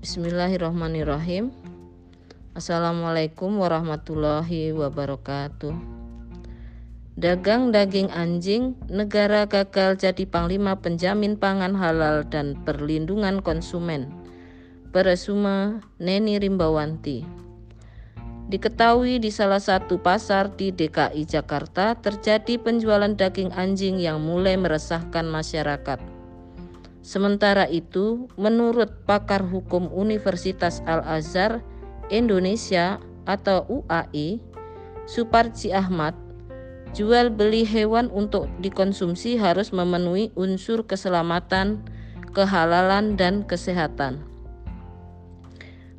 Bismillahirrahmanirrahim. Assalamualaikum warahmatullahi wabarakatuh. Dagang daging anjing, negara gagal jadi panglima penjamin pangan halal dan perlindungan konsumen. Peresuma Neni Rimbawanti. Diketahui di salah satu pasar di DKI Jakarta terjadi penjualan daging anjing yang mulai meresahkan masyarakat. Sementara itu, menurut pakar hukum Universitas Al-Azhar Indonesia atau UAI, Suparji Ahmad, jual beli hewan untuk dikonsumsi harus memenuhi unsur keselamatan, kehalalan, dan kesehatan.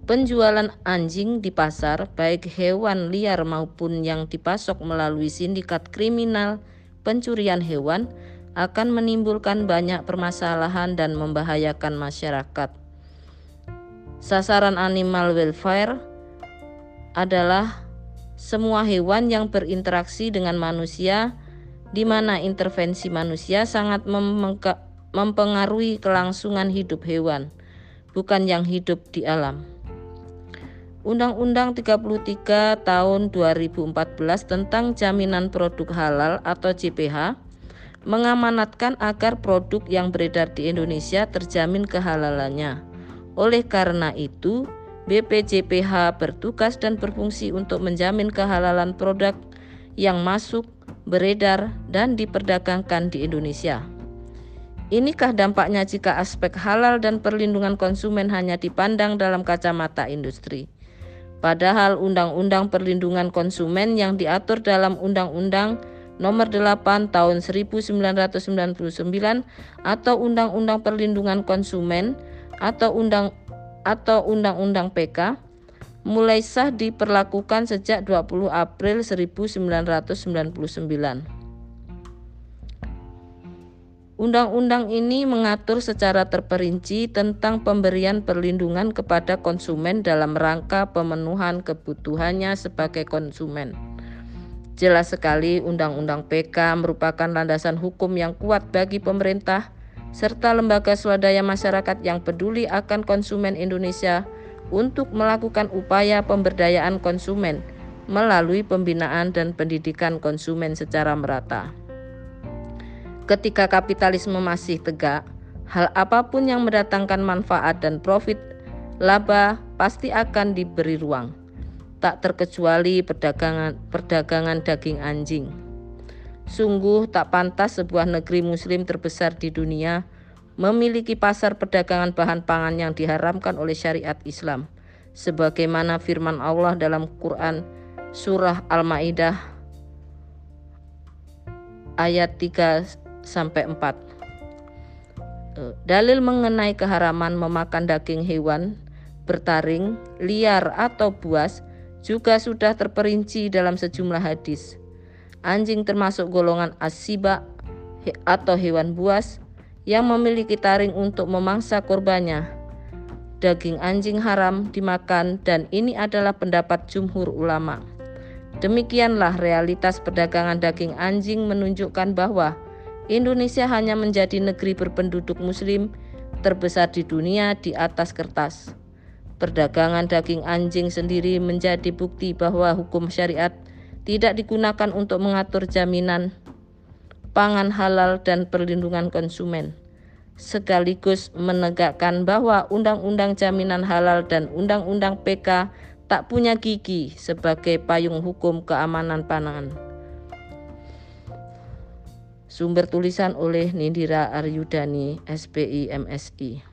Penjualan anjing di pasar, baik hewan liar maupun yang dipasok melalui sindikat kriminal pencurian hewan, akan menimbulkan banyak permasalahan dan membahayakan masyarakat. Sasaran animal welfare adalah semua hewan yang berinteraksi dengan manusia di mana intervensi manusia sangat mempengaruhi kelangsungan hidup hewan, bukan yang hidup di alam. Undang-Undang 33 tahun 2014 tentang Jaminan Produk Halal atau JPH mengamanatkan agar produk yang beredar di Indonesia terjamin kehalalannya. Oleh karena itu, BPJPH bertugas dan berfungsi untuk menjamin kehalalan produk yang masuk, beredar, dan diperdagangkan di Indonesia. Inikah dampaknya jika aspek halal dan perlindungan konsumen hanya dipandang dalam kacamata industri? Padahal Undang-Undang Perlindungan Konsumen yang diatur dalam Undang-Undang Nomor 8 Tahun 1999 atau Undang-Undang Perlindungan Konsumen atau Undang atau Undang-Undang PK mulai sah diperlakukan sejak 20 April 1999. Undang-undang ini mengatur secara terperinci tentang pemberian perlindungan kepada konsumen dalam rangka pemenuhan kebutuhannya sebagai konsumen. Jelas sekali Undang-Undang PK merupakan landasan hukum yang kuat bagi pemerintah serta lembaga swadaya masyarakat yang peduli akan konsumen Indonesia untuk melakukan upaya pemberdayaan konsumen melalui pembinaan dan pendidikan konsumen secara merata. Ketika kapitalisme masih tegak, hal apa pun yang mendatangkan manfaat dan profit laba pasti akan diberi ruang tak terkecuali perdagangan, perdagangan daging anjing. Sungguh tak pantas sebuah negeri muslim terbesar di dunia memiliki pasar perdagangan bahan pangan yang diharamkan oleh syariat Islam. Sebagaimana firman Allah dalam Quran surah Al-Maidah ayat 3 sampai 4. Eh, dalil mengenai keharaman memakan daging hewan bertaring, liar atau buas juga sudah terperinci dalam sejumlah hadis. Anjing termasuk golongan asiba atau hewan buas yang memiliki taring untuk memangsa korbannya. Daging anjing haram dimakan dan ini adalah pendapat jumhur ulama. Demikianlah realitas perdagangan daging anjing menunjukkan bahwa Indonesia hanya menjadi negeri berpenduduk muslim terbesar di dunia di atas kertas. Perdagangan daging anjing sendiri menjadi bukti bahwa hukum syariat tidak digunakan untuk mengatur jaminan pangan halal dan perlindungan konsumen, sekaligus menegakkan bahwa Undang-Undang Jaminan Halal dan Undang-Undang PK tak punya gigi sebagai payung hukum keamanan pangan. Sumber tulisan oleh Nindira Aryudani, SPI MSI.